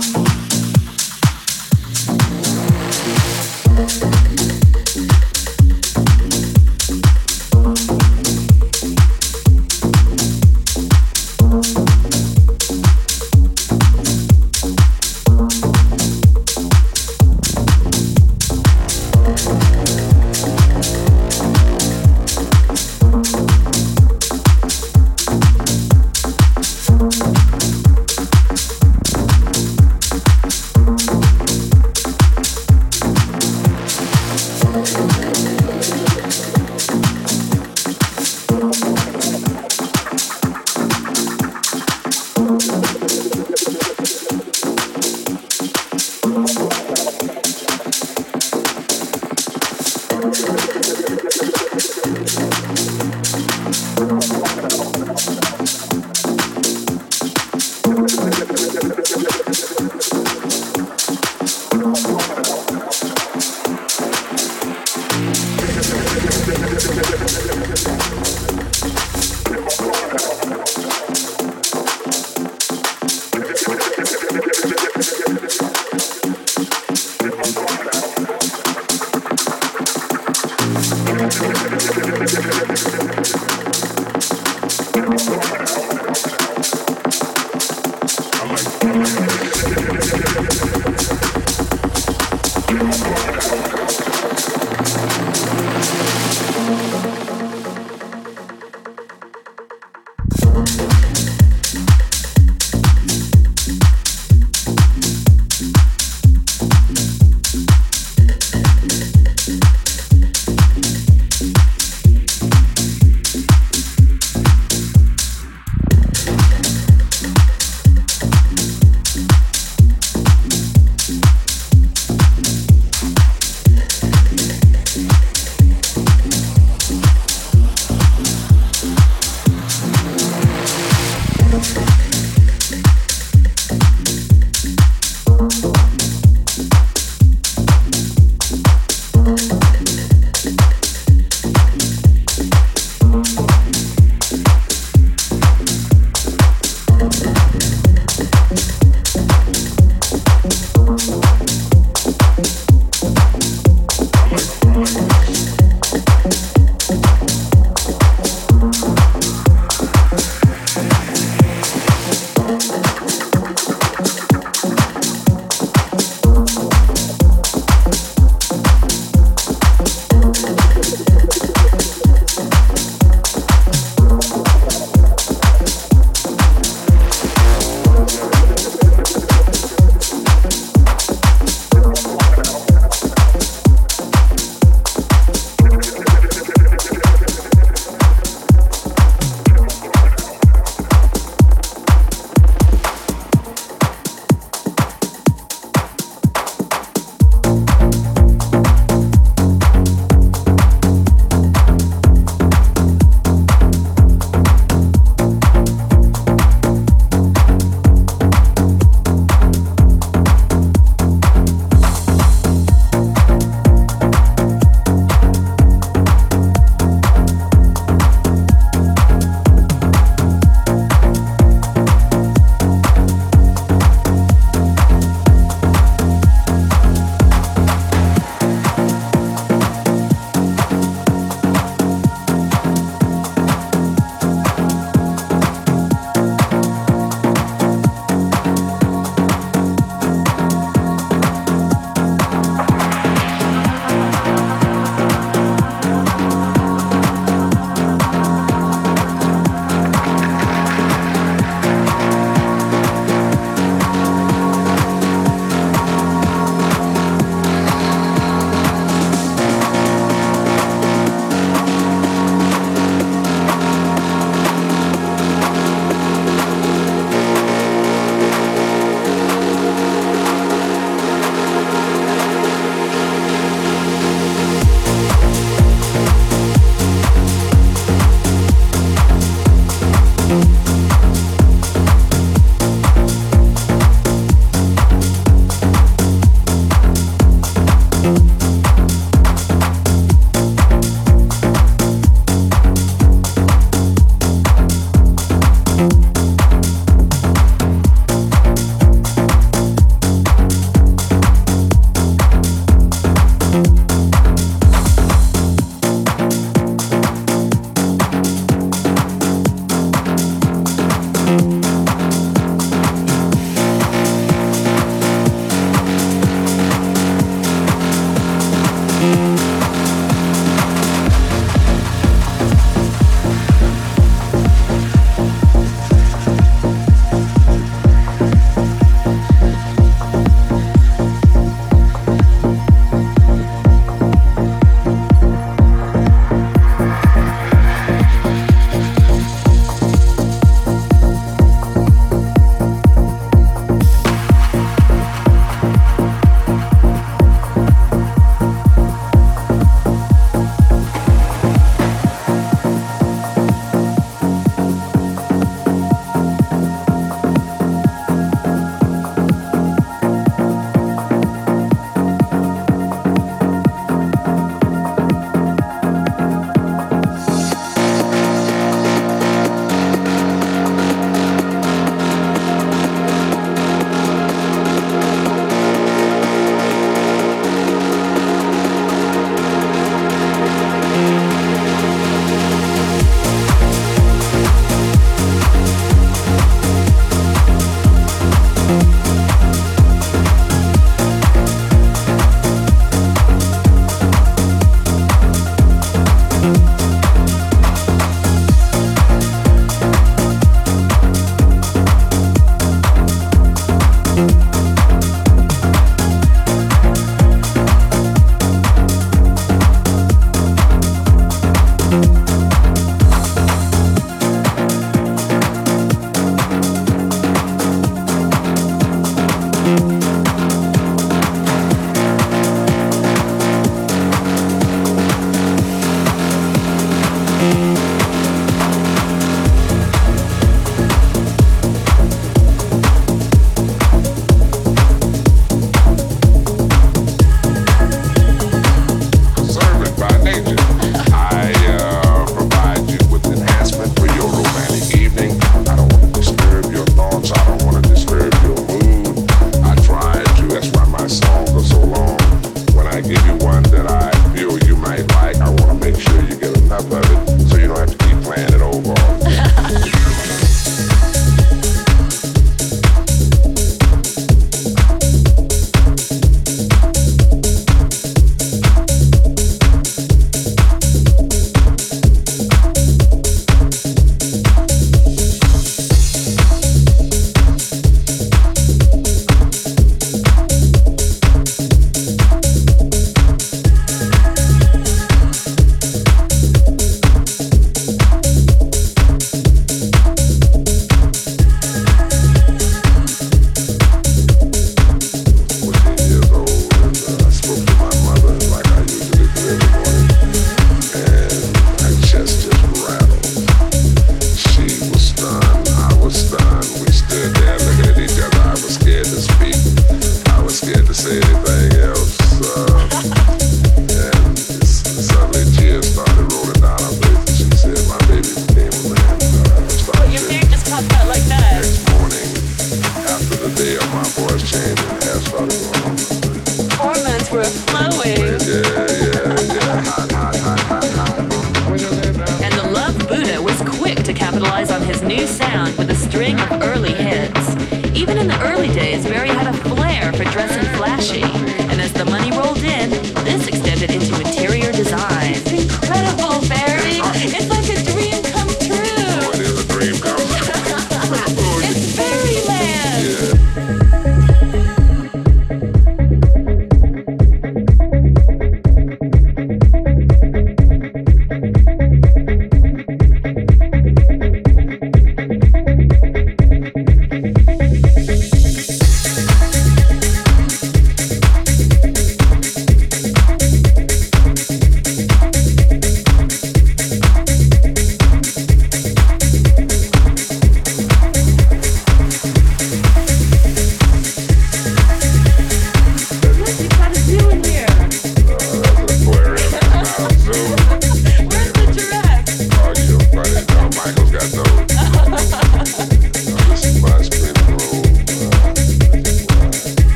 Thank.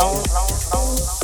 Alone.